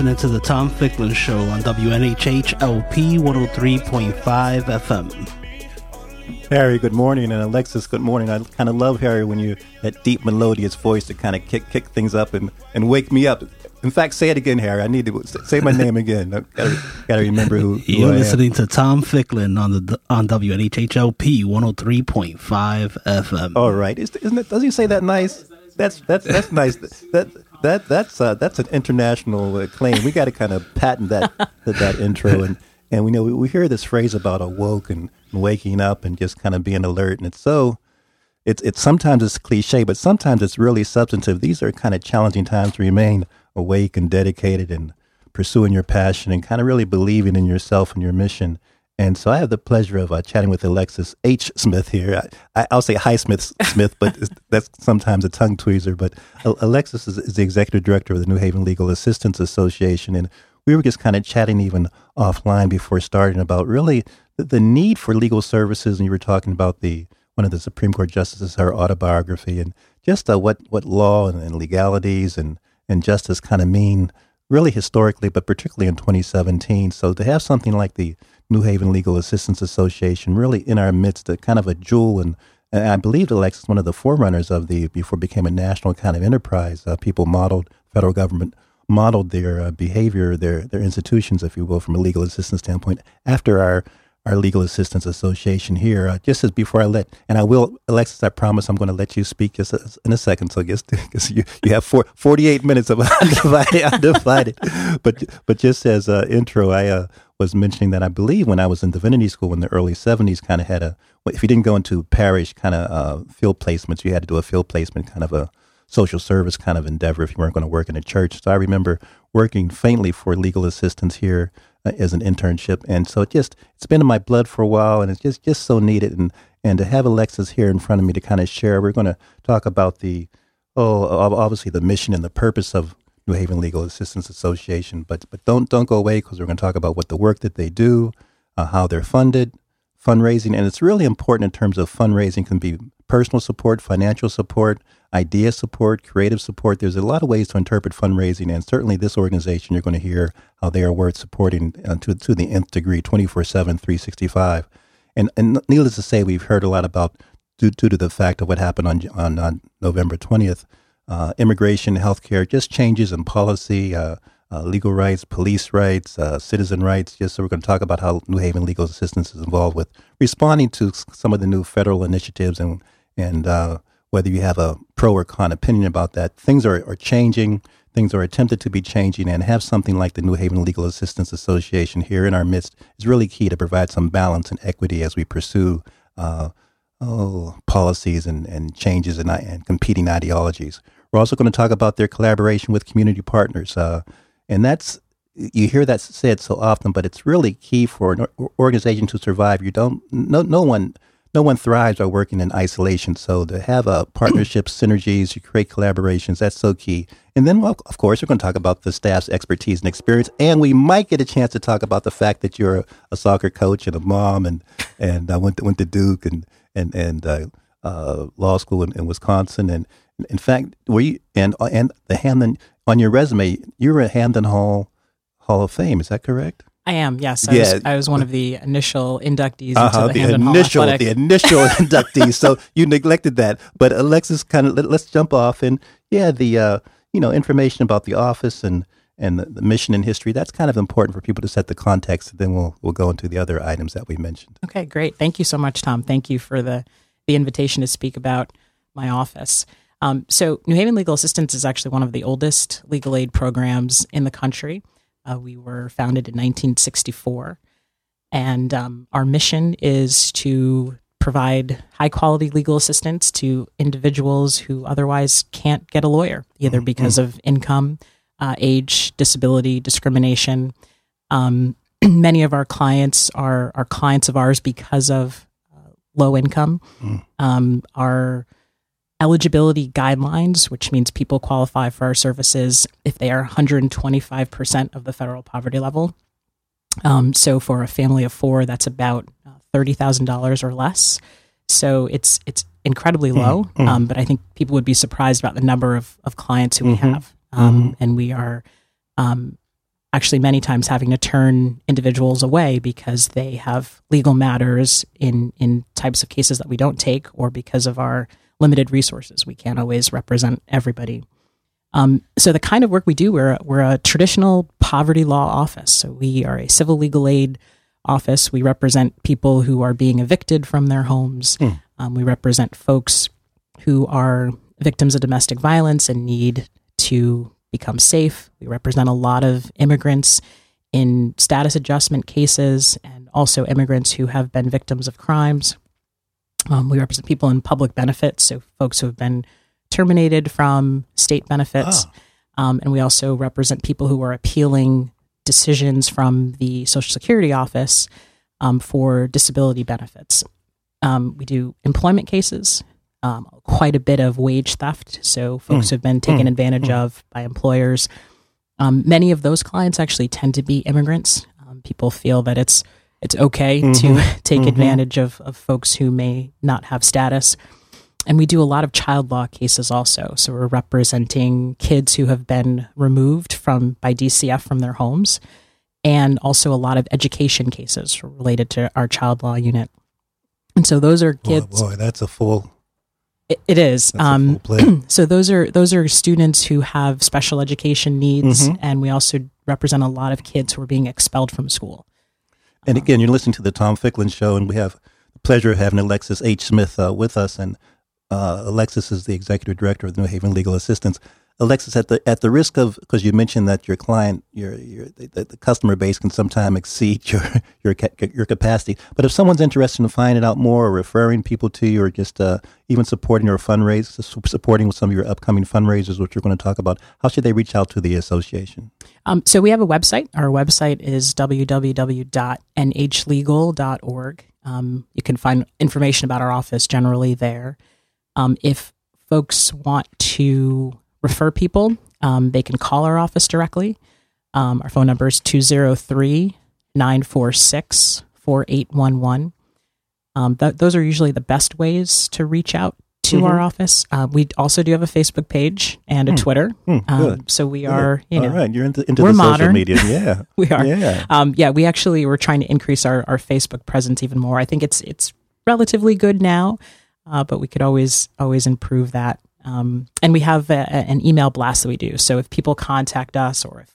listening to the Tom Ficklin Show on WNHHLP 103.5 FM. Harry, good morning, and Alexis, good morning. I kind of love Harry when you that deep melodious voice to kind of kick kick things up and, and wake me up. In fact, say it again, Harry. I need to say my name again. I gotta, gotta remember who, who You're I am. listening to Tom Ficklin on the on WNHHLP 103.5 FM. All right, Is, isn't it? Doesn't he say that nice? That's that's that's nice. That that that's uh, that's an international uh, claim. We got to kind of patent that that, that intro and and we know we, we hear this phrase about awoke and, waking up and just kind of being alert, and it's so it's it's sometimes it's cliche, but sometimes it's really substantive. These are kind of challenging times to remain awake and dedicated and pursuing your passion and kind of really believing in yourself and your mission. And so I have the pleasure of uh, chatting with Alexis H. Smith here. I, I'll say hi, Smith, Smith, but that's sometimes a tongue tweezer. But Alexis is, is the executive director of the New Haven Legal Assistance Association, and we were just kind of chatting even offline before starting about really the, the need for legal services. And you were talking about the one of the Supreme Court justices, her autobiography, and just uh, what what law and, and legalities and and justice kind of mean, really historically, but particularly in 2017. So to have something like the New Haven Legal Assistance Association really in our midst, a kind of a jewel, and, and I believe Alex is one of the forerunners of the before it became a national kind of enterprise. Uh, people modeled federal government modeled their uh, behavior, their their institutions, if you will, from a legal assistance standpoint after our our legal assistance association here. Uh, just as before I let, and I will, Alexis, I promise I'm going to let you speak just in a second. So guess because you, you have four, 48 minutes of undivided, undivided. But but just as uh, intro, I uh, was mentioning that I believe when I was in divinity school in the early 70s, kind of had a if you didn't go into parish kind of uh, field placements, you had to do a field placement kind of a social service kind of endeavor if you weren't going to work in a church. So I remember working faintly for legal assistance here uh, as an internship, and so it just it's been in my blood for a while, and it's just just so needed. And and to have Alexis here in front of me to kind of share, we're going to talk about the oh obviously the mission and the purpose of New Haven Legal Assistance Association, but but don't don't go away because we're going to talk about what the work that they do, uh, how they're funded, fundraising, and it's really important in terms of fundraising can be personal support, financial support, idea support, creative support. There's a lot of ways to interpret fundraising, and certainly this organization, you're going to hear how they are worth supporting uh, to, to the nth degree, 24 7, 365. And, and needless to say, we've heard a lot about, due, due to the fact of what happened on, on, on November 20th, uh, immigration, healthcare, just changes in policy, uh, uh, legal rights, police rights, uh, citizen rights. Just so we're going to talk about how New Haven Legal Assistance is involved with responding to some of the new federal initiatives and and uh, whether you have a pro or con opinion about that. Things are, are changing. Things are attempted to be changing, and have something like the New Haven Legal Assistance Association here in our midst is really key to provide some balance and equity as we pursue uh, oh, policies and, and changes and, and competing ideologies. We're also going to talk about their collaboration with community partners. Uh, and that's, you hear that said so often, but it's really key for an organization to survive. You don't, no, no one, no one thrives by working in isolation. So to have a partnership, synergies, you create collaborations, that's so key. And then, well, of course, we're going to talk about the staff's expertise and experience, and we might get a chance to talk about the fact that you're a, soccer coach and a mom, and and I went to, went to Duke and and and uh, uh, law school in, in Wisconsin, and in fact, were you and and the Hamden on your resume, you were a Hamden Hall Hall of Fame. Is that correct? I am. Yes, I, Yeah. was, I was one of the initial inductees Uh-huh, into the, the initial, the initial inductees. So you neglected that, but Alexis, kind of let, us jump off and yeah, the uh, you know information about the office and and the, the mission and history. That's kind of important for people to set the context. Then we'll we'll go into the other items that we mentioned. Okay, great. Thank you so much, Tom. Thank you for the the invitation to speak about my office. Um, so, New Haven Legal Assistance is actually one of the oldest legal aid programs in the country. Uh, we were founded in 1964, and um, our mission is to provide high quality legal assistance to individuals who otherwise can't get a lawyer, either because of income, uh, age, disability, discrimination. Um, many of our clients are, are clients of ours because of uh, low income. Um, our eligibility guidelines, which means people qualify for our services if they are 125% of the federal poverty level. Um, so for a family of four, that's about uh, thirty thousand dollars or less. So it's it's incredibly low. Um, but I think people would be surprised about the number of, of clients who we have, um, and we are um, actually many times having to turn individuals away because they have legal matters in in types of cases that we don't take, or because of our limited resources, we can't always represent everybody. Um, so the kind of work we do, we're we're a traditional poverty law office. So we are a civil legal aid office. We represent people who are being evicted from their homes. Um, we represent folks who are victims of domestic violence and need to become safe. We represent a lot of immigrants in status adjustment cases and also immigrants who have been victims of crimes. Um, we represent people in public benefits, so folks who have been terminated from state benefits. Um, and we also represent people who are appealing decisions from the Social Security office um, for disability benefits. Um, we do employment cases, um, quite a bit of wage theft. So folks who have been taken advantage of by employers. Um, many of those clients actually tend to be immigrants. Um, people feel that it's it's okay to take advantage of, of folks who may not have status. And we do a lot of child law cases also. So we're representing kids who have been removed from by DCF from their homes, and also a lot of education cases related to our child law unit. And so those are kids. boy, that's a full. It, it is. Um, full so those are those are students who have special education needs, Mm-hmm. and we also represent a lot of kids who are being expelled from school. And again, you're listening to the Tom Ficklin Show, and we have the pleasure of having Alexis H. Smith uh, with us. And uh, Alexis is the executive director of the New Haven Legal Assistance. Alexis, at the at the risk of because you mentioned that your client, your your the, the customer base can sometimes exceed your your your capacity. But if someone's interested in finding out more, or referring people to you, or just uh, even supporting your fundraise, supporting with some of your upcoming fundraisers, which you're going to talk about, how should they reach out to the association? Um, so we have a website. Our website is www.nhlegal.org. Um, you can find information about our office generally there. Um, if folks want to refer people, um, they can call our office directly. Um, our phone number is 203 946 4811. Um, those are usually the best ways to reach out to our office. Uh, we also do have a Facebook page and a Twitter. um, so we are, you know, All right, you're into, into we're the social modern. media. Yeah, we are. Yeah. Um, yeah, we actually were trying to increase our, our Facebook presence even more. I think it's it's relatively good now, uh, but we could always always improve that. Um, and we have a, a- an email blast that we do. So if people contact us or if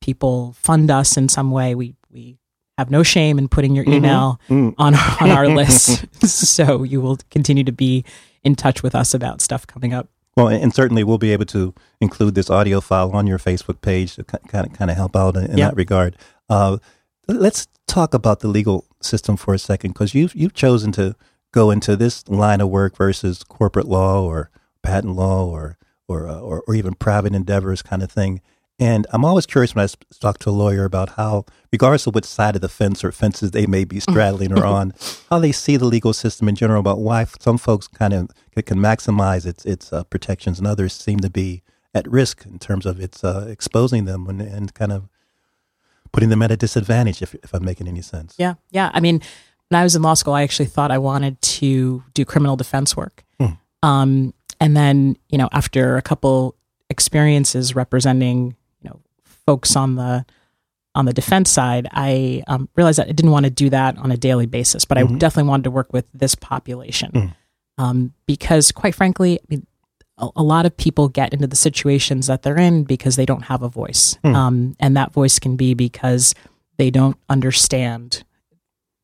people fund us in some way, we we have no shame in putting your email on on our list. so you will continue to be in touch with us about stuff coming up. Well, and certainly we'll be able to include this audio file on your Facebook page to kind of kind of help out in, in Yeah. that regard. Uh, let's talk about the legal system for a second, because you've you've chosen to go into this line of work versus corporate law or patent law or or uh, or, or even private endeavors kind of thing. And I'm always curious when I talk to a lawyer about how, regardless of which side of the fence or fences they may be straddling or on, how they see the legal system in general, about why some folks kind of can, maximize its its uh, protections and others seem to be at risk in terms of its uh, exposing them and, and kind of putting them at a disadvantage, if, if I'm making any sense. Yeah, yeah. I mean, when I was in law school, I actually thought I wanted to do criminal defense work. Um, and then, you know, after a couple experiences representing, you know, folks on the on the defense side, I um, realized that I didn't want to do that on a daily basis, but I definitely wanted to work with this population. Um, because, quite frankly, I mean, a, a lot of people get into the situations that they're in because they don't have a voice, um, and that voice can be because they don't understand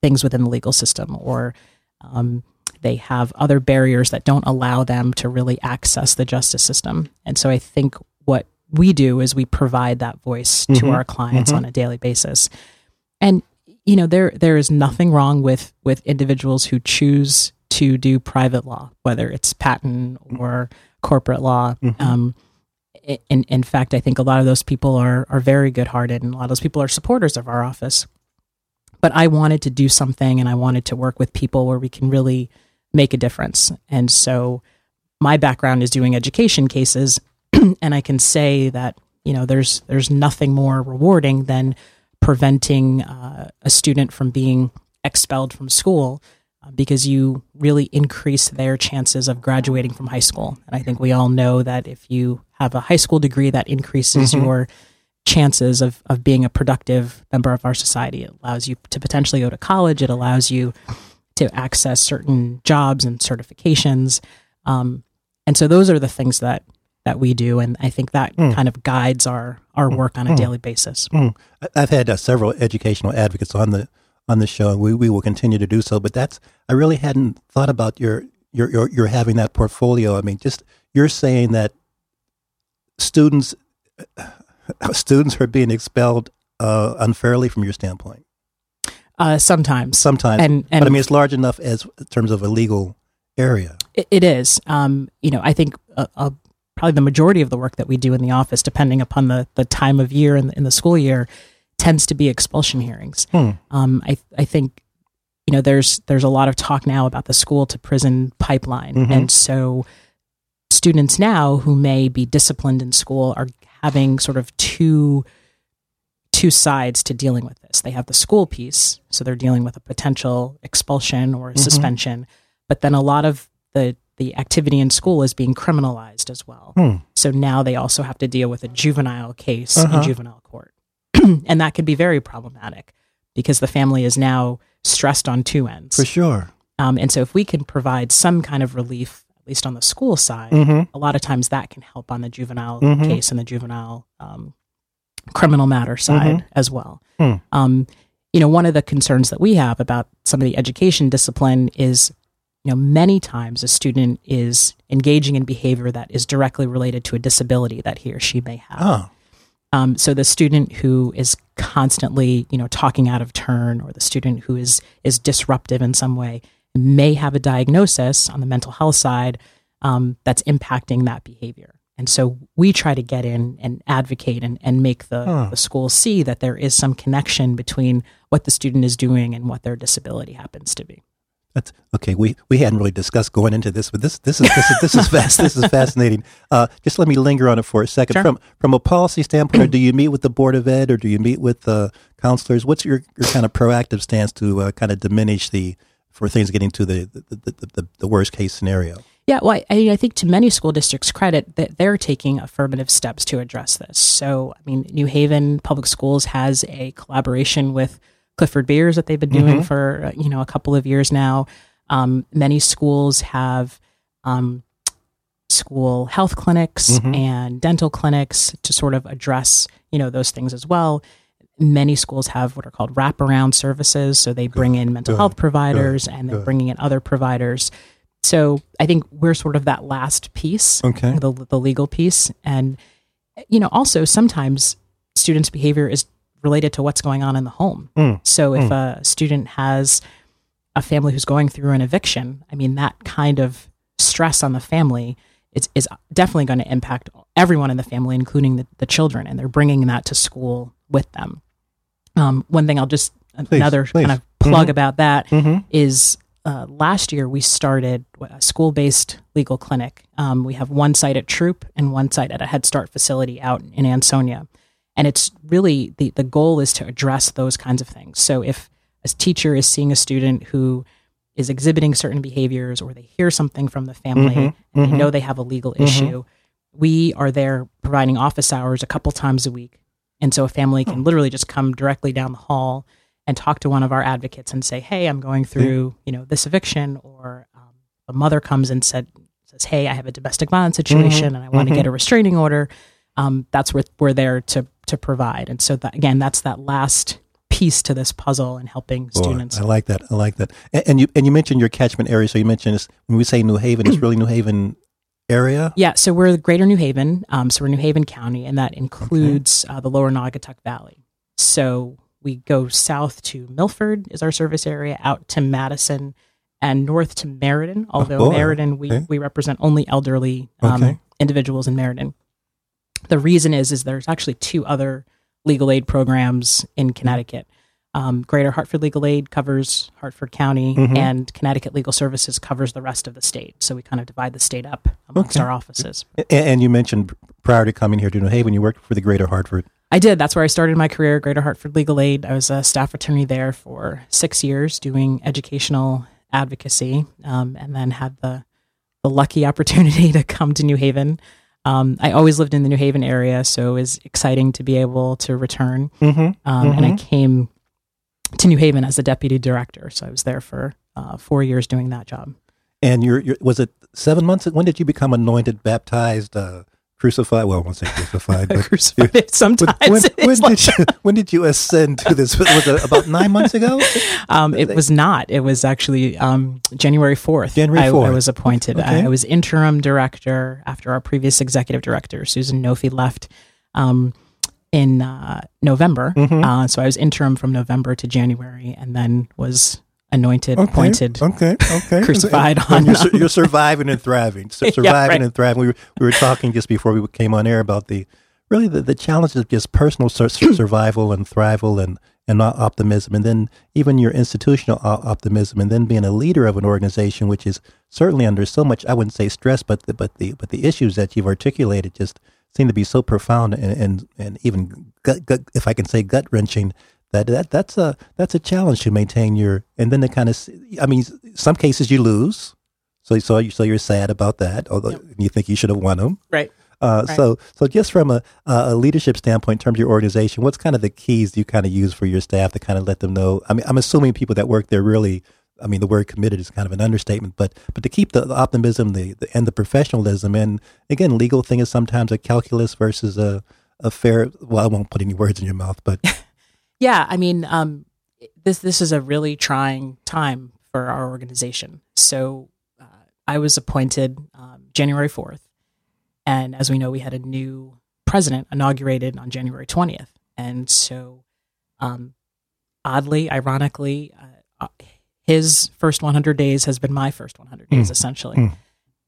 things within the legal system or um, they have other barriers that don't allow them to really access the justice system. And so I think what we do is we provide that voice to mm-hmm. our clients mm-hmm. on a daily basis. And you know there there is nothing wrong with with individuals who choose to do private law, whether it's patent or corporate law. Mm-hmm. Um, in in fact, I think a lot of those people are are very good hearted, and a lot of those people are supporters of our office. But I wanted to do something, and I wanted to work with people where we can really make a difference. And so, my background is doing education cases, and I can say that you know there's there's nothing more rewarding than preventing uh, a student from being expelled from school uh, because you really increase their chances of graduating from high school. And I think we all know that if you have a high school degree, that increases your chances of, of being a productive member of our society. It allows you to potentially go to college. It allows you to access certain jobs and certifications. Um, and so those are the things that that we do, and I think that kind of guides our our work on a daily basis. Mm. I've had uh, several educational advocates on the on the show, and we, we will continue to do so. But that's I really hadn't thought about your your your, your having that portfolio. I mean, just you're saying that students students are being expelled uh, unfairly from your standpoint. Uh, sometimes, Sometimes, And- and- but I mean, it's large enough as in terms of a legal area. It, it is. Um, you know, I think uh, uh, probably the majority of the work that we do in the office, depending upon the, the time of year in the, in the school year, tends to be expulsion hearings. Hmm. Um, I I think you know there's there's a lot of talk now about the school to prison pipeline, Mhm. and so students now who may be disciplined in school are having sort of two two sides to dealing with this. They have the school piece, so they're dealing with a potential expulsion or a suspension, but then a lot of the the activity in school is being criminalized as well. Hmm. So now they also have to deal with a juvenile case Uh-huh. in juvenile court. and that could be very problematic because the family is now stressed on two ends. For sure. Um, and so if we can provide some kind of relief, at least on the school side, Mhm. a lot of times that can help on the juvenile Mhm. case and the juvenile um, criminal matter side as well. Hmm. Um, you know, one of the concerns that we have about some of the education discipline is, you know, many times a student is engaging in behavior that is directly related to a disability that he or she may have. Ah, Um, so the student who is constantly, you know, talking out of turn, or the student who is is disruptive in some way, may have a diagnosis on the mental health side um, that's impacting that behavior. And so we try to get in and advocate and, and make the, Huh. the school see that there is some connection between what the student is doing and what their disability happens to be. That's okay. We we hadn't really discussed going into this, but this this is this is this is fast. This is fascinating. Uh, just let me linger on it for a second. Sure. From from a policy standpoint, do you meet with the board of ed or do you meet with uh, counselors? What's your, your kind of proactive stance to uh, kind of diminish the for things getting to the the, the, the, the worst case scenario? Yeah, well, I, I think to many school districts' credit that they're taking affirmative steps to address this. So, I mean, New Haven Public Schools has a collaboration with Clifford Beers that they've been doing for uh, you know a couple of years now. Um, many schools have um, school health clinics and dental clinics to sort of address you know those things as well. Many schools have what are called wraparound services, so they bring in mental good, health providers and they're good. bringing in other providers. So I think we're sort of that last piece, Okay. the the legal piece, and you know also sometimes students' behavior is related to what's going on in the home. Mm. So if a student has a family who's going through an eviction, I mean that kind of stress on the family is, is definitely going to impact everyone in the family, including the, the children, and they're bringing that to school with them. Um, one thing I'll just another please. kind of plug Mhm. about that Mhm. is uh, last year we started a school based legal clinic. Um, we have one site at Troup and one site at a Head Start facility out in Ansonia. And it's really the, the goal is to address those kinds of things. So if a teacher is seeing a student who is exhibiting certain behaviors or they hear something from the family Mhm, and they mhm. know they have a legal issue, we are there providing office hours a couple times a week. And so a family can literally just come directly down the hall and talk to one of our advocates and say, "Hey, I'm going through, you know, this eviction," or um, a mother comes and said, "says Hey, I have a domestic violence situation and I want to get a restraining order." Um, that's what we're there to to provide. And so that again, that's that last piece to this puzzle and helping Boy, students. I like that. I like that. And, and you and you mentioned your catchment area. So you mentioned this, when we say New Haven, it's really New Haven area. Yeah, so we're Greater New Haven. Um, so we're New Haven County, and that includes uh, the Lower Naugatuck Valley. So we go south to Milford is our service area, out to Madison, and north to Meriden. Although boy. Meriden, we, Okay. we represent only elderly um, Okay. individuals in Meriden. The reason is is there's actually two other legal aid programs in Connecticut. Um, Greater Hartford Legal Aid covers Hartford County, Mhm. and Connecticut Legal Services covers the rest of the state. So we kind of divide the state up amongst Okay. our offices. And, and you mentioned prior to coming here to New Haven, you worked for the Greater Hartford. I did. That's where I started my career, Greater Hartford Legal Aid. I was a staff attorney there for six years doing educational advocacy, um, and then had the the lucky opportunity to come to New Haven. Um, I always lived in the New Haven area, so it was exciting to be able to return. Mm-hmm. Um, And I came to New Haven as a deputy director, so I was there for uh, four years doing that job. And you're, you're was it seven months? When did you become anointed, baptized, uh, crucified? Well, I won't say crucified, but Crucified sometimes. when, when, it's when like- did you when did you ascend to this? Was it about nine months ago? Um, it was not. It was actually um, January 4th. January I, I was appointed. Okay. I, I was interim director after our previous executive director, Susan Nofi, left um, in uh, November. Mm-hmm. Uh, so I was interim from November to January and then was anointed, appointed. Okay, okay. crucified And on- you're, you're surviving and thriving. Yeah, surviving right. and thriving. We were we were talking just before we came on air about the really the, the challenges of just personal sur- sur- survival and thrival and and optimism, and then even your institutional o- optimism, and then being a leader of an organization which is certainly under so much I wouldn't say stress, but the, but the but the issues that you've articulated just seem to be so profound and and, and even gut, gut, if I can say gut wrenching that that that's a that's a challenge to maintain your and then to kind of I mean some cases you lose so so you so you're sad about that although you think you should have won them Right. uh, Right. so so just from a, a leadership standpoint in terms of your organization what's kind of the keys you kind of use for your staff to kind of let them know I mean I'm assuming people that work there really I mean the word committed is kind of an understatement but but to keep the, the optimism the, the and the professionalism and again legal thing is sometimes a calculus versus a a fair well I won't put any words in your mouth but Yeah, I mean, um, this this is a really trying time for our organization. So uh, I was appointed um, January fourth, and as we know, we had a new president inaugurated on January twentieth, and so um, oddly, ironically, uh, uh, his first 100 days has been my first 100 days, essentially. Mm.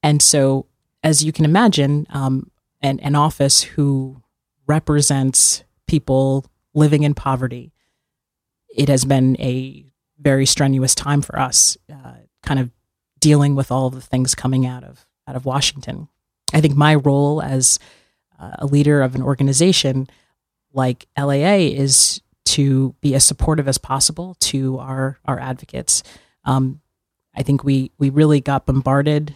And so, as you can imagine, um, an, an office who represents people living in poverty, it has been a very strenuous time for us, uh, kind of dealing with all the things coming out of out of Washington. I think my role as uh, a leader of an organization like LAA is to be as supportive as possible to our our advocates. Um, I think we we really got bombarded,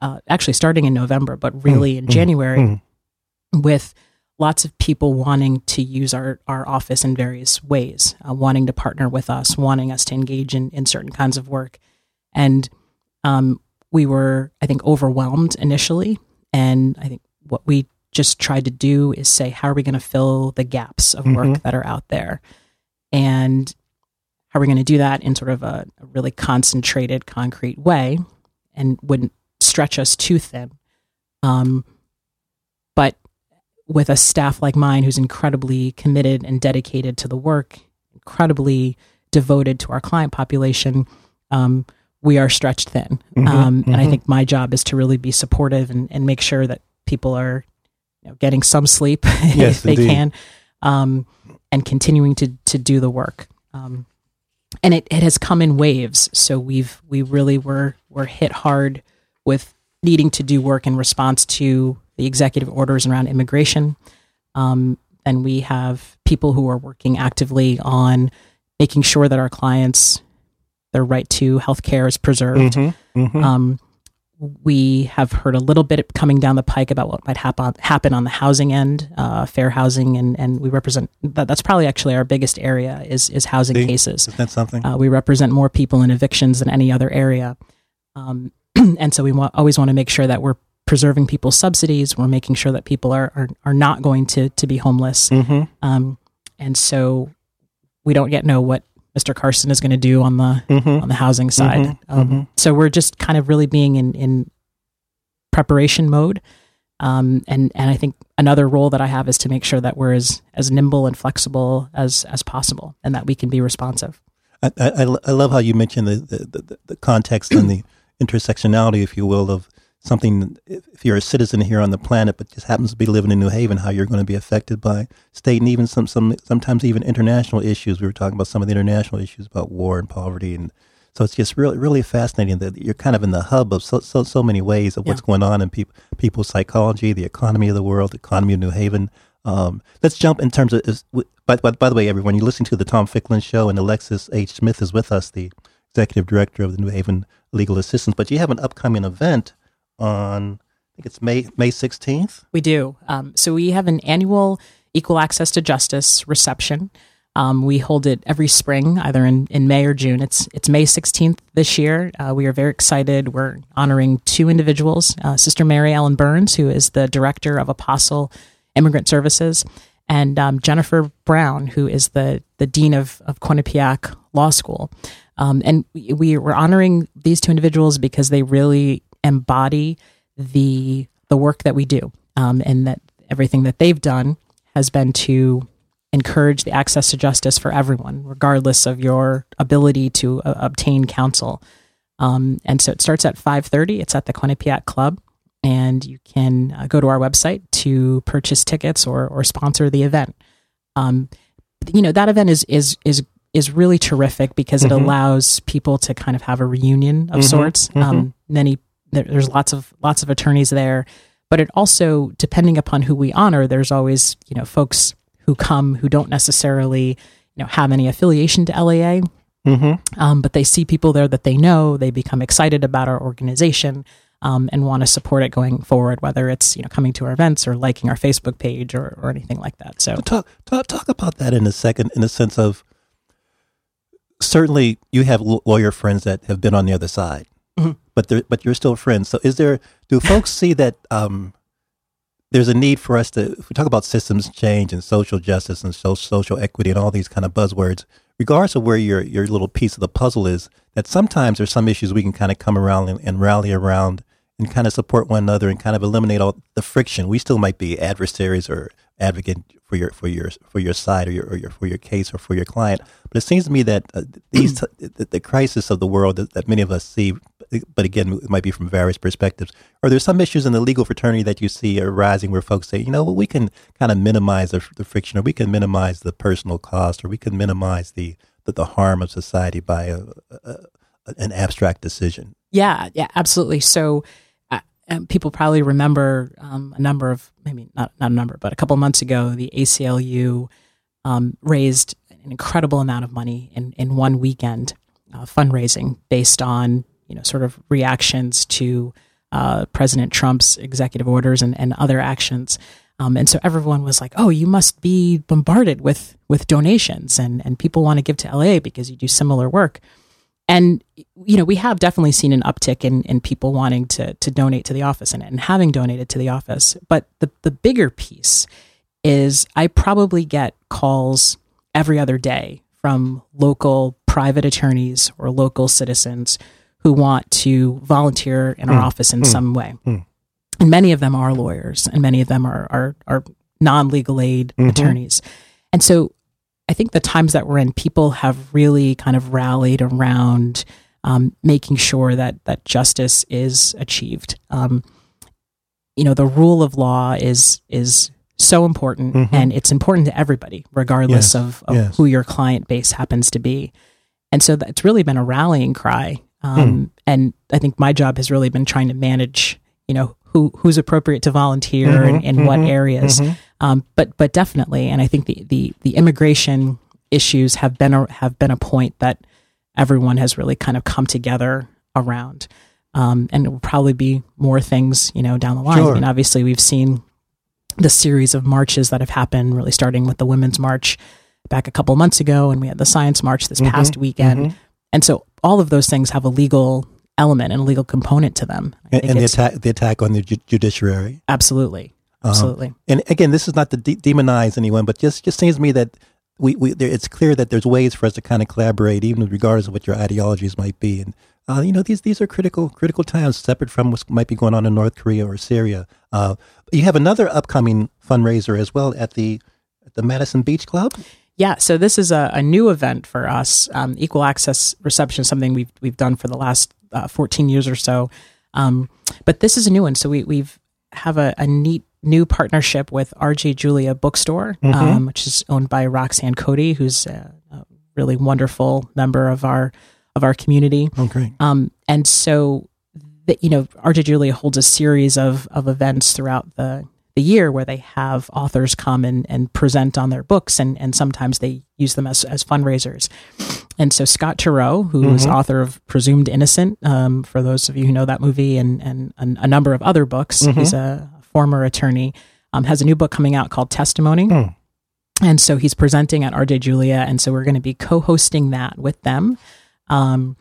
uh, actually starting in November, but really in January, with lots of people wanting to use our our office in various ways, uh, wanting to partner with us, wanting us to engage in in certain kinds of work, and um, we were I think overwhelmed initially, and I think what we just tried to do is say how are we going to fill the gaps of work that are out there? And how are we going to do that in sort of a, a really concentrated concrete way and wouldn't stretch us too thin? Um, with a staff like mine who's incredibly committed and dedicated to the work incredibly devoted to our client population um, we are stretched thin um, and i think my job is to really be supportive and, and make sure that people are you know, getting some sleep Yes, if they indeed. can, um, and continuing to to do the work. Um, and it, it has come in waves. So we've we really were were hit hard with needing to do work in response to the executive orders around immigration. Um, and we have people who are working actively on making sure that our clients their right to health care is preserved. Mm-hmm. Um, we have heard a little bit coming down the pike about what might happen happen on the housing end, uh, fair housing, and and we represent that. That's probably actually our biggest area is is housing See? cases. Isn't that something? Uh, we represent more people in evictions than any other area, um, and so we wa- always want to make sure that we're preserving people's subsidies. We're making sure that people are are, are not going to to be homeless, mm-hmm. um, and so we don't yet know what Mr. Carson is going to do on the Mm-hmm. on the housing side. Mhm, Um, mhm. So we're just kind of really being in, in preparation mode. Um, and, and I think another role that I have is to make sure that we're as, as nimble and flexible as, as possible and that we can be responsive. I, I, I I love how you mentioned the, the, the, the context and the intersectionality, if you will, of something. If you're a citizen here on the planet, but just happens to be living in New Haven, how you're going to be affected by state and even some, some sometimes even international issues. We were talking about some of the international issues about war and poverty, and so it's just really really fascinating that you're kind of in the hub of so so, so many ways of what's going on in people people's psychology, the economy of the world, the economy of New Haven. Um, let's jump in terms of. Is, by, by, by the way, everyone, you're listening to the Tom Ficklin Show, and Alexis H. Smith is with us, the executive director of the New Haven Legal Assistance. But you have an upcoming event on, I think it's May May 16th. We do. Um, so we have an annual Equal Access to Justice reception. Um, we hold it every spring, either in, in May or June. It's it's May 16th this year. Uh, we are very excited. We're honoring two individuals: uh, Sister Mary Ellen Burns, who is the director of Apostle Immigrant Services, and um, Jennifer Brown, who is the the dean of of Quinnipiac Law School. Um, and we, we were honoring these two individuals because they really embody the the work that we do, um, and that everything that they've done has been to encourage the access to justice for everyone, regardless of your ability to uh, obtain counsel. Um, and so it starts at 5.30. It's at the Quinnipiac Club. And you can uh, go to our website to purchase tickets or, or sponsor the event. Um, you know, that event is, is, is, is really terrific because Mm-hmm. it allows people to kind of have a reunion of sorts. Mm-hmm. Um, many, there, there's lots of, lots of attorneys there, but it also, depending upon who we honor, there's always, you know, folks who come who don't necessarily you know have any affiliation to LAA, Mm-hmm. um, but they see people there that they know. They become excited about our organization um, and want to support it going forward. Whether it's you know coming to our events or liking our Facebook page or, or anything like that. So Talk, talk talk about that in a second, in the sense of certainly you have lawyer friends that have been on the other side, Mhm. but they're- but you're still friends. So is there? Do folks see that um, there's a need for us to? If we talk about systems change and social justice and so, social equity and all these kind of buzzwords, regardless of where your your little piece of the puzzle is, that sometimes there's some issues we can kind of come around and, and rally around and kind of support one another and kind of eliminate all the friction. We still might be adversaries or advocate for your for your for your side or your, or your for your case or for your client. But it seems to me that uh, these the, the crisis of the world that, that many of us see, but again, it might be from various perspectives. Are there some issues in the legal fraternity that you see arising where folks say, you know, we can kind of minimize the, the friction, or we can minimize the personal cost, or we can minimize the the, the harm of society by a, a, an abstract decision? Yeah, yeah, absolutely. So uh, um, people probably remember um, a number of maybe not not a number, but a couple months ago, the ACLU um, raised an incredible amount of money in in one weekend uh, fundraising based on you know sort of reactions to uh, President Trump's executive orders and, and other actions. Um, and so everyone was like, "Oh, you must be bombarded with with donations, and and people want to give to LA because you do similar work." And you know, we have definitely seen an uptick in in people wanting to to donate to the office and, and having donated to the office. But the the bigger piece is I probably get calls every other day from local private attorneys or local citizens who want to volunteer in our mm. office in mm. some way. Mm. And many of them are lawyers and many of them are are, are non legal aid mm-hmm. attorneys. And so I think the times that we're in, people have really kind of rallied around um, making sure that that justice is achieved. Um, you know, the rule of law is is so important, mm-hmm. and it's important to everybody, regardless Yes, of, of yes. who your client base happens to be. And so that's really been a rallying cry. Um, And I think my job has really been trying to manage, you know, who who's appropriate to volunteer and in what areas. Um, but but definitely, and I think the, the the immigration issues have been a, have been a point that everyone has really kind of come together around. Um, and it will probably be more things, you know, down the line. Sure. I mean, obviously, we've seen the series of marches that have happened, really starting with the Women's March back a couple months ago, and we had the Science March this past weekend. And so, all of those things have a legal element and a legal component to them. I And, and the attack the attack on the ju- judiciary. absolutely, absolutely. and again, this is not to de- demonize anyone, but just just seems to me that we, we there, it's clear that there's ways for us to kind of collaborate, even regardless of what your ideologies might be. And uh, you know, these these are critical critical times, separate from what might be going on in North Korea or Syria. Uh, you have another upcoming fundraiser as well at the at the Madison Beach Club. Yeah, so this is a, a new event for us. Um, Equal access reception is something we've we've done for the last uh, 14 years or so, um, but this is a new one. So we we've have a, a neat new partnership with RJ Julia Bookstore, um, which is owned by Roxanne Coady, who's a, a really wonderful member of our of our community. Oh, great. Um, and so, the, you know, RJ Julia holds a series of, of events throughout the, the year where they have authors come and, and present on their books, and, and sometimes they use them as, as fundraisers. And so Scott Turow, who is author of Presumed Innocent, um, for those of you who know that movie, and, and, and a number of other books, he's a former attorney, um, has a new book coming out called Testimony. And so he's presenting at RJ Julia. And so we're going to be co hosting that with them. Um,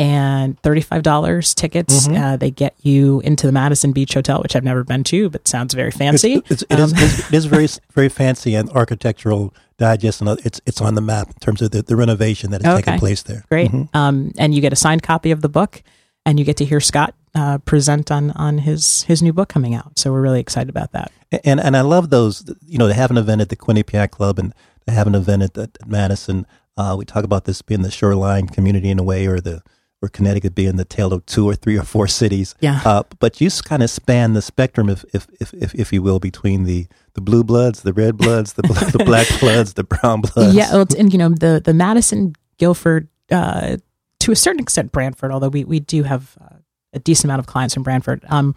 and $35 tickets. Uh, they get you into the Madison Beach Hotel, which I've never been to, but sounds very fancy. It's, it, is, it's- it is very very fancy and architectural digest, and uh, it's it's on the map in terms of the, the renovation that is taking Okay. place there. Great. Um, and you get a signed copy of the book, and you get to hear Scott uh, present on on his his new book coming out. So we're really excited about that. And and I love those. You know, to have an event at the Quinnipiac Club and to have an event at, at Madison. Uh, we talk about this being the shoreline community in a way, or the or Connecticut being the tale of two or three or four cities. Yeah. Uh, but you kind of span the spectrum, if if, if if if you will, between the the blue bloods, the red bloods, the the black bloods, the brown bloods. Yeah, well, and you know the the Madison, Guilford, uh, to a certain extent Branford, although we we do have uh, a decent amount of clients from Branford. Um,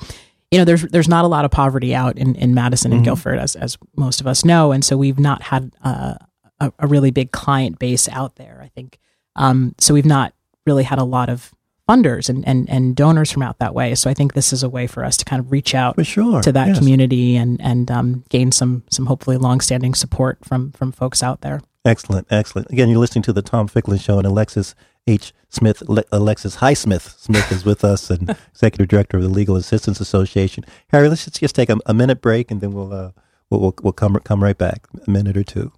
you know, there's there's not a lot of poverty out in, in Madison and Guilford, as as most of us know, and so we've not had uh, a, a really big client base out there. I think um, so. We've not really had a lot of funders and, and and donors from out that way. So I think this is a way for us to kind of reach out For sure, to that yes. community and and um, gain some some hopefully longstanding support from from folks out there. Excellent, excellent. Again, you're listening to the Tom Ficklin Show, and Alexis H. Smith, Le- Alexis Highsmith Smith is with us, and Executive Director of the Legal Assistance Association. Harry, let's just, just take a, a minute break, and then we'll uh, we'll, we'll we'll come come right back. A minute or two.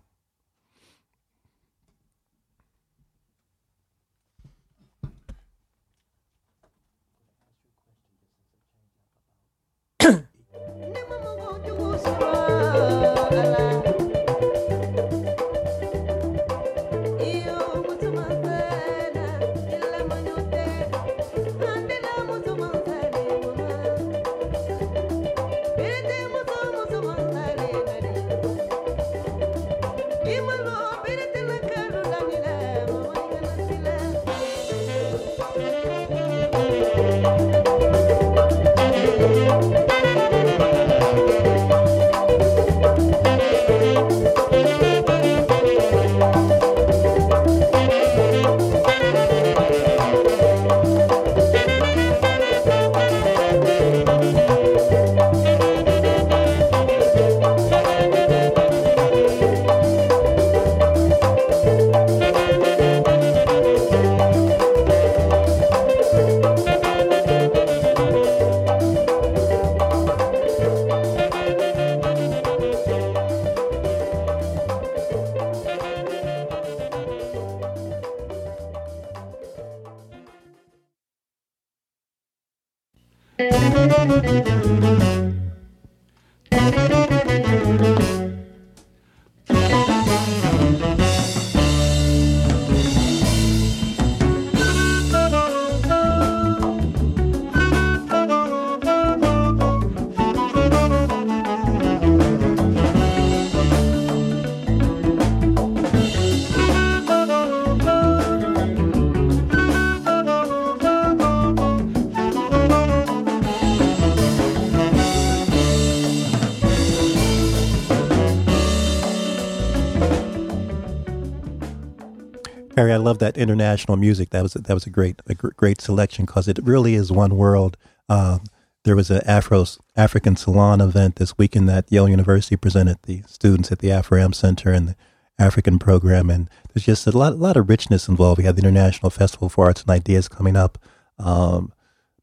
Love that international music. That was a, that was a great a gr- great selection because it really is one world. Um, there was an Afro African Salon event this weekend that Yale University presented the students at the Afro Am Center and the African program, and there's just a lot a lot of richness involved. We have the International Festival for Arts and Ideas coming up. Um,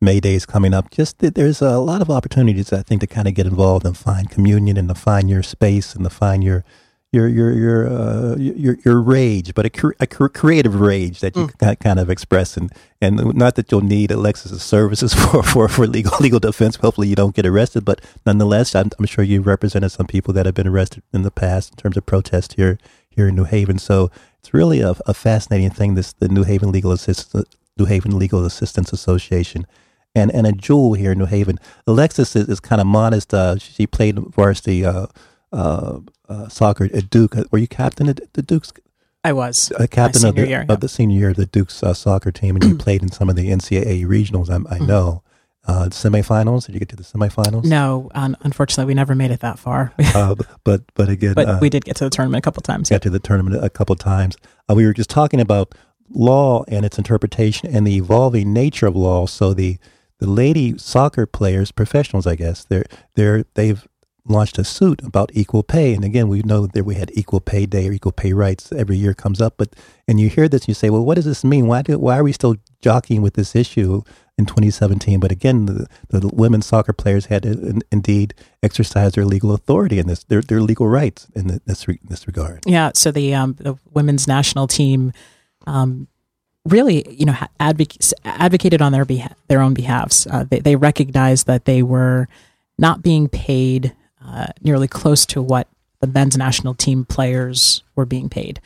May Day's coming up. Just there's a lot of opportunities, I think, to kind of get involved and find communion and to find your space and to find your your your your uh, your your rage, but a, cre- a cre- creative rage that you can kind of express, and and not that you'll need Alexis's services for, for, for legal legal defense. Hopefully, you don't get arrested, but nonetheless, I'm, I'm sure you represented some people that have been arrested in the past in terms of protest here here in New Haven. So it's really a, a fascinating thing. This the New Haven Legal Assistance New Haven Legal Assistance Association. And, and a jewel here in New Haven. Alexis is, is kind of modest. Uh, she played varsity uh, uh, uh, soccer at Duke. Were you captain at the Duke's? I was A captain of the, senior year, of the senior year of the Duke's uh, soccer team, and you played in some of the NCAA regionals. I, I know. uh, semifinals. Did you get to the semifinals? No, un- unfortunately, we never made it that far. uh, but but again, but uh, we did get to the tournament a couple times. got to the tournament a couple times. Uh, we were just talking about law and its interpretation and the evolving nature of law. So the the lady soccer players, professionals, I guess, they're they're they've launched a suit about equal pay. And again, we know that we had equal pay day or equal pay rights every year comes up. But and you hear this, and you say, well, what does this mean? Why do why are we still jockeying with this issue in 2017? But again, the, the women's soccer players had indeed exercise their legal authority in this, their their legal rights in the, this re, this regard. Yeah. So the um, the women's national team. Um, really, you know, advoc- advocated on their beha- their own behalfs. Uh, they, they recognized that they were not being paid uh, nearly close to what the men's national team players were being paid.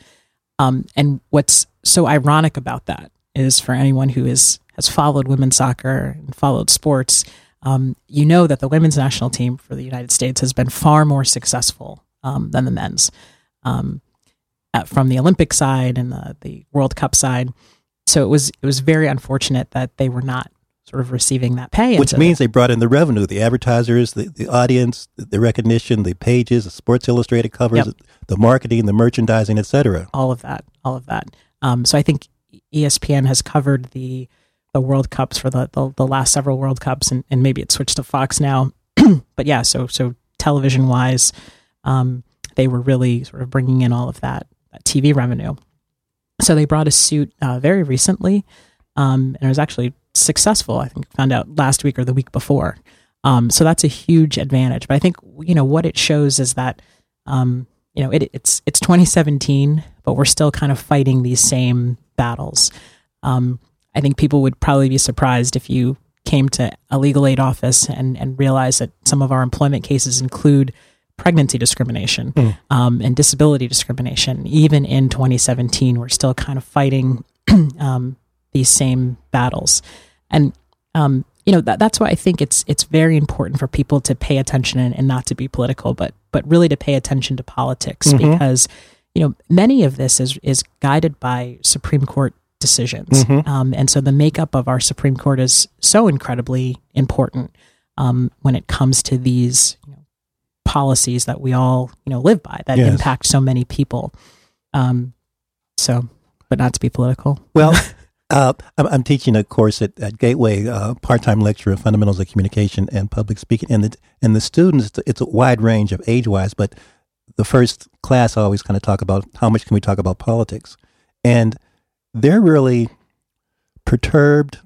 Um, and what's so ironic about that is for anyone who is has followed women's soccer and followed sports, um, you know that the women's national team for the United States has been far more successful um, than the men's. Um, at, from the Olympic side and the, the World Cup side, so it was it was very unfortunate that they were not sort of receiving that pay. Which means they brought in the revenue, the advertisers, the, the audience, the, recognition, the pages, the Sports Illustrated covers, Yep. the marketing, the merchandising, etc. all of that, all of that. Um, so I think ESPN has covered the the World Cups for the the, the last several World Cups, and, and maybe it switched to Fox now. but yeah, so so television wise, um, they were really sort of bringing in all of that, that TV revenue. So they brought a suit uh, very recently, um, and it was actually successful. I think found out last week or the week before. Um, so that's a huge advantage. But I think you know what it shows is that um, you know it, it's it's 2017, but we're still kind of fighting these same battles. Um, I think people would probably be surprised if you came to a legal aid office and and realized that some of our employment cases include pregnancy discrimination um, and disability discrimination. Even in 2017, we're still kind of fighting um, these same battles, and um, you know that, that's why I think it's it's very important for people to pay attention and, and not to be political, but but really to pay attention to politics because you know many of this is is guided by Supreme Court decisions, um, and so the makeup of our Supreme Court is so incredibly important um, when it comes to these you know, policies that we all you know live by that Yes. impact so many people. Um, so, but not to be political. Well, uh, I'm, I'm teaching a course at, at Gateway, uh, part-time lecture of fundamentals of communication and public speaking, and the and the students, it's a wide range of age-wise, but the first class I always kind of talk about how much can we talk about politics, and they're really perturbed,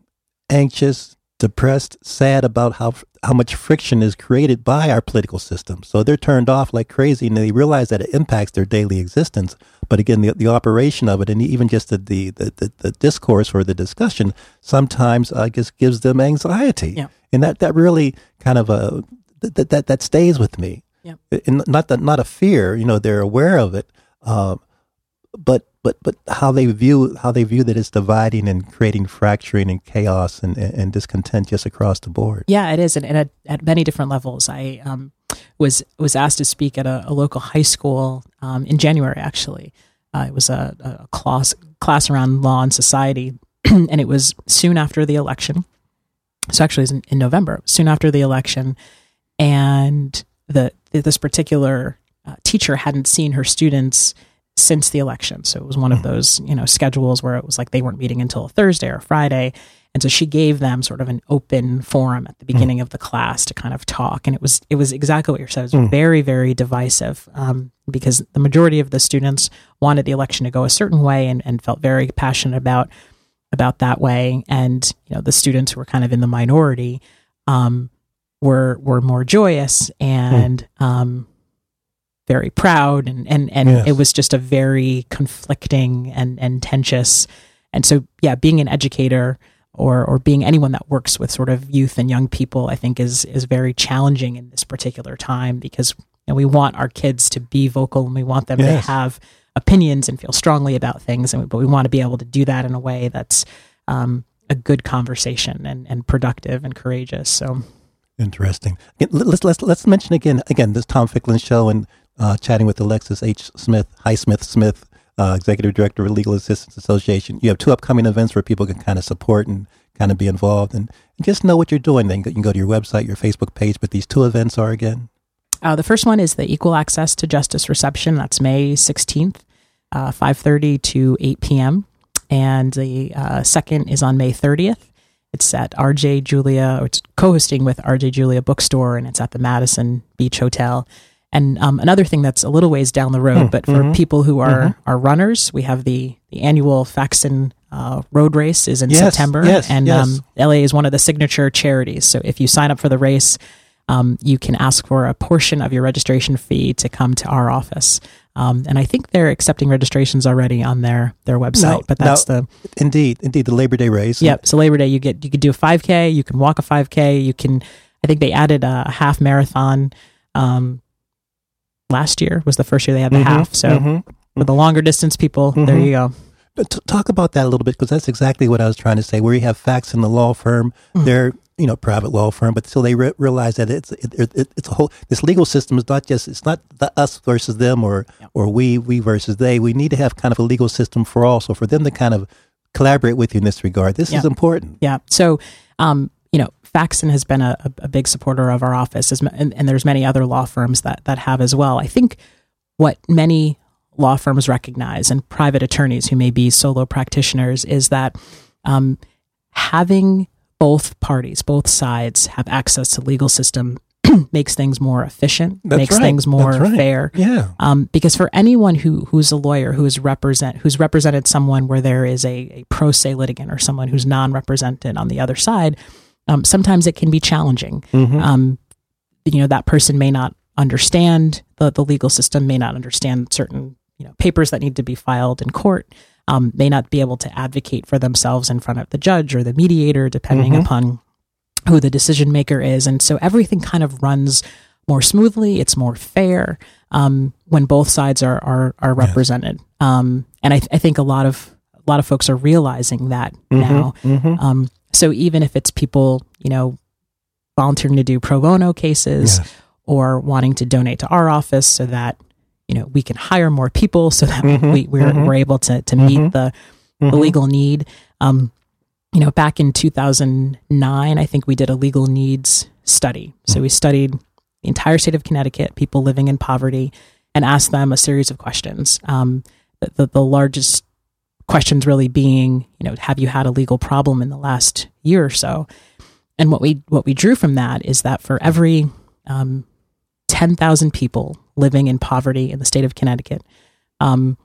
anxious, depressed, sad about how how much friction is created by our political system. So they're turned off like crazy, and they realize that it impacts their daily existence. But again, the, the operation of it, and even just the the, the, the, discourse or the discussion, sometimes I guess gives them anxiety, Yeah. and that that really kind of uh, that that that stays with me. Yeah. And not that not a fear, you know, they're aware of it, uh, but but but how they view how they view that it's dividing and creating fracturing and chaos and, and, and discontent just across the board. Yeah, it is, and, and at, at many different levels. I um, was was asked to speak at a, a local high school um, in January. Actually, uh, it was a, a class class around law and society, and it was soon after the election. So actually, it was in, in November, soon after the election, and the this particular uh, teacher hadn't seen her students since the election. So it was one of those, you know, schedules where it was like they weren't meeting until a Thursday or Friday. And so she gave them sort of an open forum at the beginning of the class to kind of talk. And it was it was exactly what you said. It was very, very divisive um, because the majority of the students wanted the election to go a certain way and, and felt very passionate about about that way. And, you know, the students who were kind of in the minority um, were were more joyous and um, very proud and and and Yes. it was just a very conflicting and and tensious and so yeah being an educator or or being anyone that works with sort of youth and young people i think is is very challenging in this particular time because you know, we want our kids to be vocal and we want them Yes. to have opinions and feel strongly about things and but we want to be able to do that in a way that's um, a good conversation and, and productive and courageous so Interesting. Let's let's let's mention again again this Tom Ficklin show and uh, chatting with Alexis H. Smith, Highsmith Smith, uh, executive director of Legal Assistance Association. You have two upcoming events where people can kind of support and kind of be involved and, and just know what you're doing. Then you can go to your website, your Facebook page. But these two events are again. Uh, the first one is the Equal Access to Justice reception. That's May 16th, uh, 5.30 to 8 p.m. And the uh, second is on May 30th. It's at RJ Julia, or it's co-hosting with RJ Julia Bookstore, and it's at the Madison Beach Hotel. And um, another thing that's a little ways down the road, but for people who are are runners, we have the the annual Faxon uh, Road Race is in Yes, September, yes, and yes. Um, LA is one of the signature charities. So if you sign up for the race, um, you can ask for a portion of your registration fee to come to our office. Um, and I think they're accepting registrations already on their their website. Now- but that's now- the Indeed, indeed, the Labor Day race. yep. So Labor Day, you get you could do a 5K, you can walk a 5K, you can. I think they added a half marathon. Um, last year was the first year they had the Mhm, half. So mhm. for the longer distance people, there Mhm. you go. T- talk about that a little bit because that's exactly what I was trying to say. Where you have Faxon the law firm, Mm. they're you know private law firm, but still they re- realize that it's it, it, it- it's a whole. This legal system is not just it's not the us versus them or or we we versus they. We need to have kind of a legal system for all. So for them to kind of collaborate with you in this regard, this is important. Yeah. So, um, Faxon has been a, a big supporter of our office, as, and, and there's many other law firms that that have as well. I think what many law firms recognize and private attorneys who may be solo practitioners is that um, having both parties, both sides, have access to legal system makes things more efficient, That's makes right. things more right. fair. Yeah. Um, because for anyone who who's a lawyer who is represent who's represented someone where there is a, a pro se litigant or someone who's non represented on the other side, um, sometimes it can be challenging. Um, you know that person may not understand the the legal system, may not understand certain you know papers that need to be filed in court, um, may not be able to advocate for themselves in front of the judge or the mediator, depending upon who the decision maker is. And so everything kind of runs more smoothly. It's more fair um, when both sides are are, are represented. Um, and I, th- I think a lot of a lot of folks are realizing that now. Um, so even if it's people, you know, volunteering to do pro bono cases Yes. or wanting to donate to our office so that you know we can hire more people so that Mhm, we we're, mhm. we're able to to meet Mhm. the, the Mhm. legal need. Um, you know, back in 2009, I think we did a legal needs study. So we studied the entire state of Connecticut, people living in poverty, and asked them a series of questions. Um, the, the, the largest questions really being, you know, have you had a legal problem in the last year or so? And what we what we drew from that is that for every um, ten thousand people living in poverty in the state of Connecticut, um,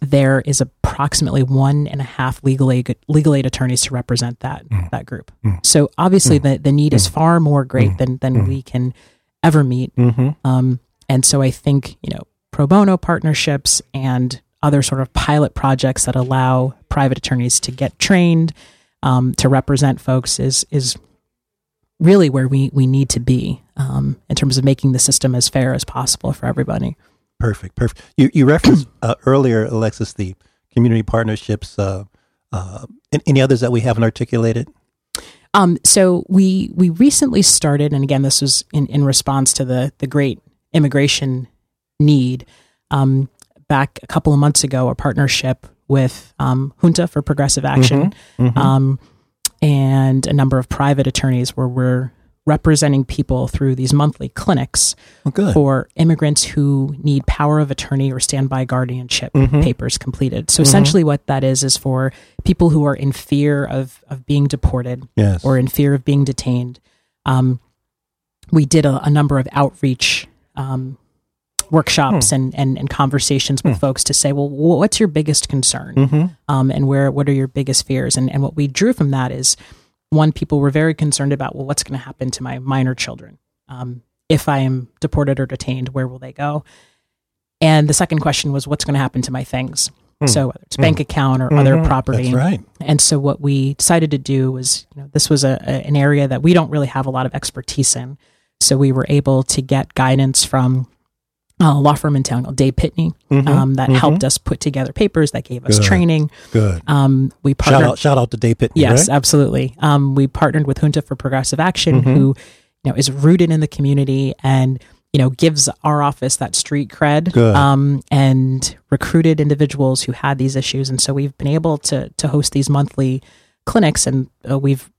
there is approximately one and a half legal aid legal aid attorneys to represent that that group. So obviously the the need is far more great than than we can ever meet. Mhm. Um, and so I think you know pro bono partnerships and other sort of pilot projects that allow private attorneys to get trained um, to represent folks is is really where we we need to be um, in terms of making the system as fair as possible for everybody. Perfect, perfect. You you referenced uh, earlier, Alexis, the community partnerships. Uh, uh, any others that we haven't articulated? Um, so we we recently started, and again, this was in, in response to the the great immigration need. Um, back a couple of months ago, a partnership with um, Junta for Progressive Action Um, and a number of private attorneys where we're representing people through these monthly clinics good. for immigrants who need power of attorney or standby guardianship papers completed. So essentially, what that is is for people who are in fear of of being deported Yes. or in fear of being detained. Um, we did a, a number of outreach um, workshops and, and and conversations with folks to say, well, what's your biggest concern, Mm-hmm. um, and where what are your biggest fears? And and what we drew from that is one, people were very concerned about, well, what's going to happen to my minor children um, if I am deported or detained? Where will they go? And the second question was, what's going to happen to my things? So whether it's bank account or other property, That's right. and so what we decided to do was, you know, this was a, a an area that we don't really have a lot of expertise in. So we were able to get guidance from a law firm in town called Day Pitney um, that helped us put together papers that gave us Good. training. Good. Um, we shout out, shout out to Day Pitney. Yes, right? absolutely. Um, we partnered with Junta for Progressive Action, Mm-hmm. who you know is rooted in the community and you know, gives our office that street cred, Good. um, and recruited individuals who had these issues, and so we've been able to to host these monthly clinics, and uh, we've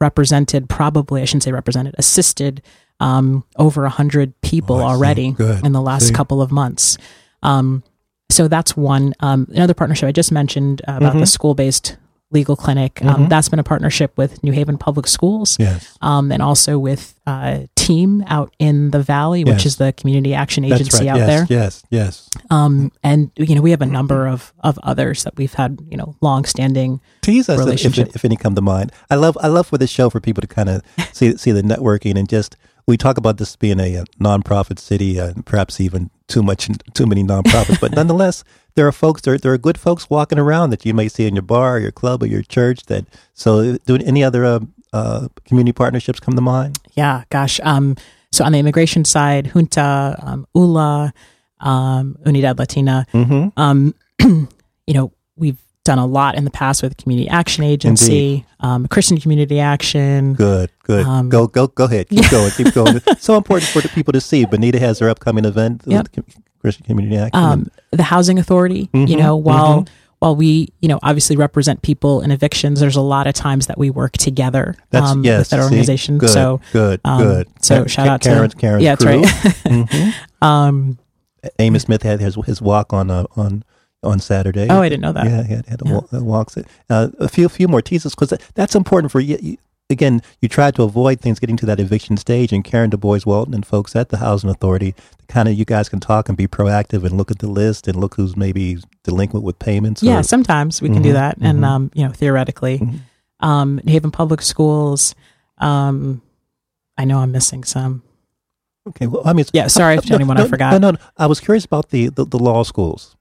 represented probably I shouldn't say represented assisted um, over a hundred people Oh, already in the last See. couple of months. Um, so that's one. Um, another partnership I just mentioned uh, about Mm-hmm. the school based legal clinic. Um, That's been a partnership with New Haven Public Schools Yes. um, and also with uh, Team out in the Valley, which Yes. is the community action agency right. out yes, there. Yes. Yes. Um, and you know we have a number of of others that we've had you know long standing. tease us if, if, if any come to mind. I love I love for this show for people to kind of see see the networking and just we talk about this being a, uh nonprofit city, uh, perhaps even too much too many nonprofits, but nonetheless there are folks there there are good folks walking around that you may see in your bar, your club, or your church. That so do any other uh, uh, community partnerships come to mind? Yeah, gosh. Um, so on the immigration side, Junta, um, ULA, um, Unidad Latina. Mm-hmm. Um, you know, we've done a lot in the past with Community Action Agency, um, Christian Community Action. Good, good. Um, go, go, go ahead. Keep going, keep going. so important for the people to see. Bonita has her upcoming event with Yep. Christian Community Action. um, the housing authority. You Mhm, know, while while we you know obviously represent people in evictions, there's a lot of times that we work together That's um, yes. with that see? organization. Good, So good, um, good. so shout out to- Karen's, Karen's yeah, that's crew. right. Mhm. um, Amos Smith had his his walk on uh, on on Saturday. oh, I didn't know that. Yeah, he had, had a Yeah. walk, walks it. Uh, a few few more teasers because that's important for you. you- Again, you try to avoid things getting to that eviction stage, and Karen Du Bois Walton and folks at the Housing Authority, kind of you guys can talk and be proactive and look at the list and look who's maybe delinquent with payments. Yeah, or- sometimes we can do Mhm, that, and mhm. um, you know, theoretically, Mhm. um, New Haven Public Schools. Um, I know I'm missing some. Okay, well, I mean, Yeah, sorry if no, anyone no, I forgot. No, no, no, I was curious about the, the, the law schools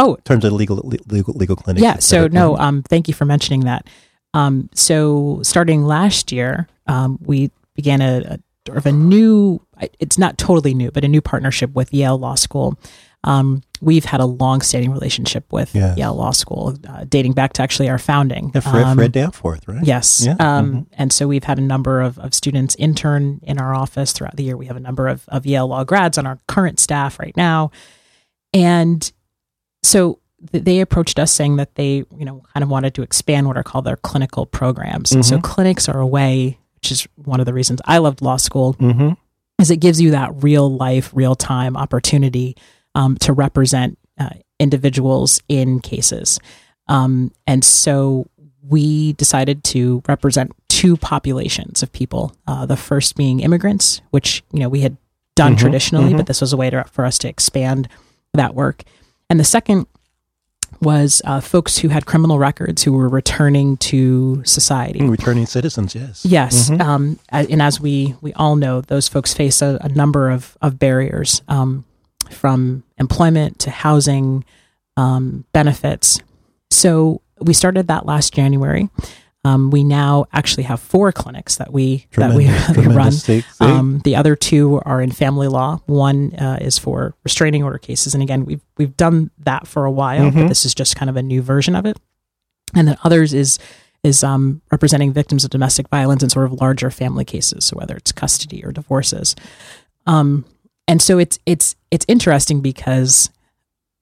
Oh, in terms of legal legal legal clinics. yeah. So no, um, thank you for mentioning that. Um, so starting last year, um, we began a, a sort of a new. It's not totally new, but a new partnership with Yale Law School. Um, we've had a long-standing relationship with Yes. Yale Law School, uh, dating back to actually our founding. Yeah, Fred, Um, Fred Danforth, right? Yes. Yeah. Um, Mhm. And so we've had a number of, of students intern in our office throughout the year. We have a number of, of Yale Law grads on our current staff right now. And so they approached us saying that they, you know, kind of wanted to expand what are called their clinical programs. So Mhm. clinics are a way, which is one of the reasons I loved law school, Mm-hmm. is it gives you that real life, real time opportunity um, to represent uh, individuals in cases. Um, and so we decided to represent two populations of people. Uh, the first being immigrants, which you know we had done Mhm, traditionally, mhm. but this was a way to, for us to expand that work. And the second was uh, folks who had criminal records who were returning to society. Returning citizens, yes. Yes, Mhm. um, and as we we all know, those folks face a, a number of of barriers, um, from employment to housing, um, benefits. So we started that last January. Um, we now actually have four clinics that we that we, Tremendous, that we run. tremendous. See, see? Um, the other two are in family law. One uh, is for restraining order cases, and again, we've we've done that for a while, but Mhm. this is just kind of a new version of it. And then others is is um, representing victims of domestic violence in sort of larger family cases, so whether it's custody or divorces. Um, and so it's it's it's interesting because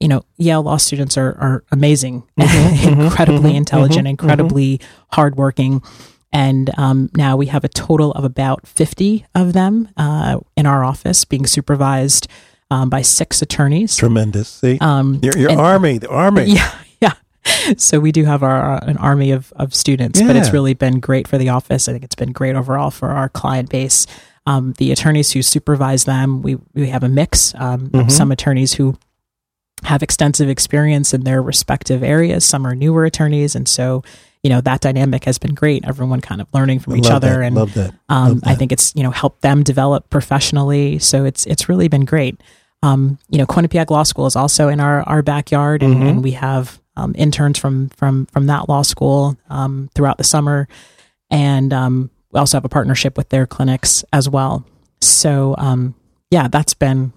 you know Yale law students are are amazing, mhm, incredibly mhm, intelligent, mhm, incredibly hardworking. And um, now we have a total of about 50 of them uh, in our office being supervised um, by six attorneys. Tremendous. See? Um, your your and- army, the army. yeah, yeah. So we do have our uh, an army of of students, but it's really been great for the office. I think it's been great overall for our client base. Um, the attorneys who supervise them, we we have a mix um, of some attorneys who have extensive experience in their respective areas. Some are newer attorneys, and so you know that dynamic has been great. Everyone kind of learning from I each other, that, and love that. um, Love I think it's you know helped them develop professionally. So it's it's really been great. Um, you know, Quinnipiac Law School is also in our, our backyard, and, Mhm. and we have um, interns from from from that law school um, throughout the summer, and um, we also have a partnership with their clinics as well. So um, yeah, that's been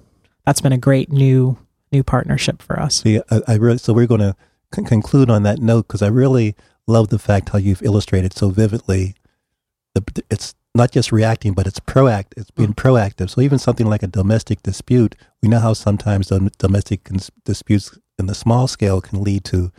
that's been a great new new partnership for us. See, I, I really, so we're going to con- conclude on that note because I really love the fact how you've illustrated so vividly. The, it's not just reacting, but it's proactive. It's being mm. proactive. So even something like a domestic dispute, we know how sometimes dom- domestic cons- disputes in the small scale can lead to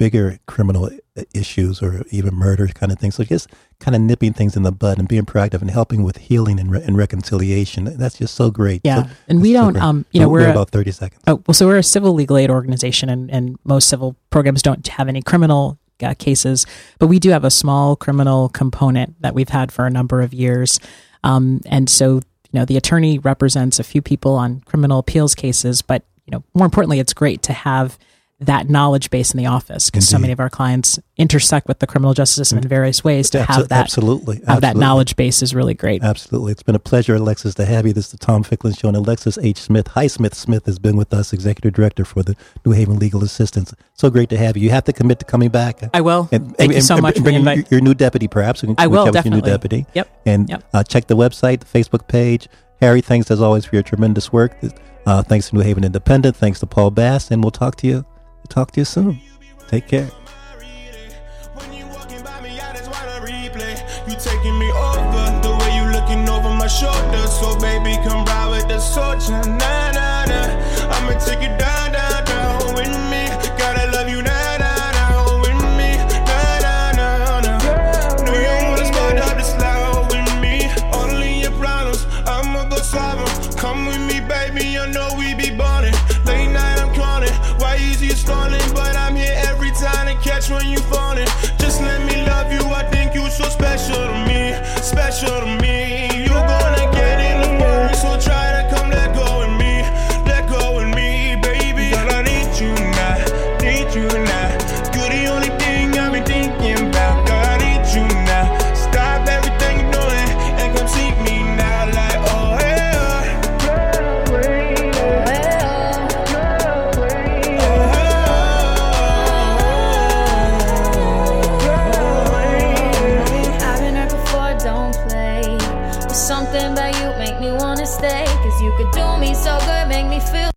bigger criminal issues or even murder kind of things. So just kind of nipping things in the bud and being proactive and helping with healing and, re- and reconciliation. That's just so great. Yeah, So- and we don't, great. um, you know, we we're a- about thirty seconds. Oh, well, so we're a civil legal aid organization, and, and most civil programs don't have any criminal uh, cases, but we do have a small criminal component that we've had for a number of years. Um, and so, you know, the attorney represents a few people on criminal appeals cases, but, you know, more importantly, it's great to have that knowledge base in the office because so many of our clients intersect with the criminal justice system in various ways to have that absolutely, have that knowledge base is really great. Absolutely. It's been a pleasure, Alexis, to have you. This is the Tom Ficklin Show, and Alexis H. Smith, Highsmith Smith, Smith has been with us, Executive Director for the New Haven Legal Assistance. So great to have you. You have to commit to coming back. I will. And, Thank you so much for the bring. Your, your new deputy, perhaps. We can I will, have Your new definitely. deputy. Yep. And Yep. Uh, check the website, the Facebook page. Harry, thanks as always for your tremendous work. Uh, thanks to New Haven Independent. Thanks to Paul Bass, and we'll talk to you. Talk to you soon. Take care. So baby, come ride with the soldier. Nah, nah, nah. I'ma take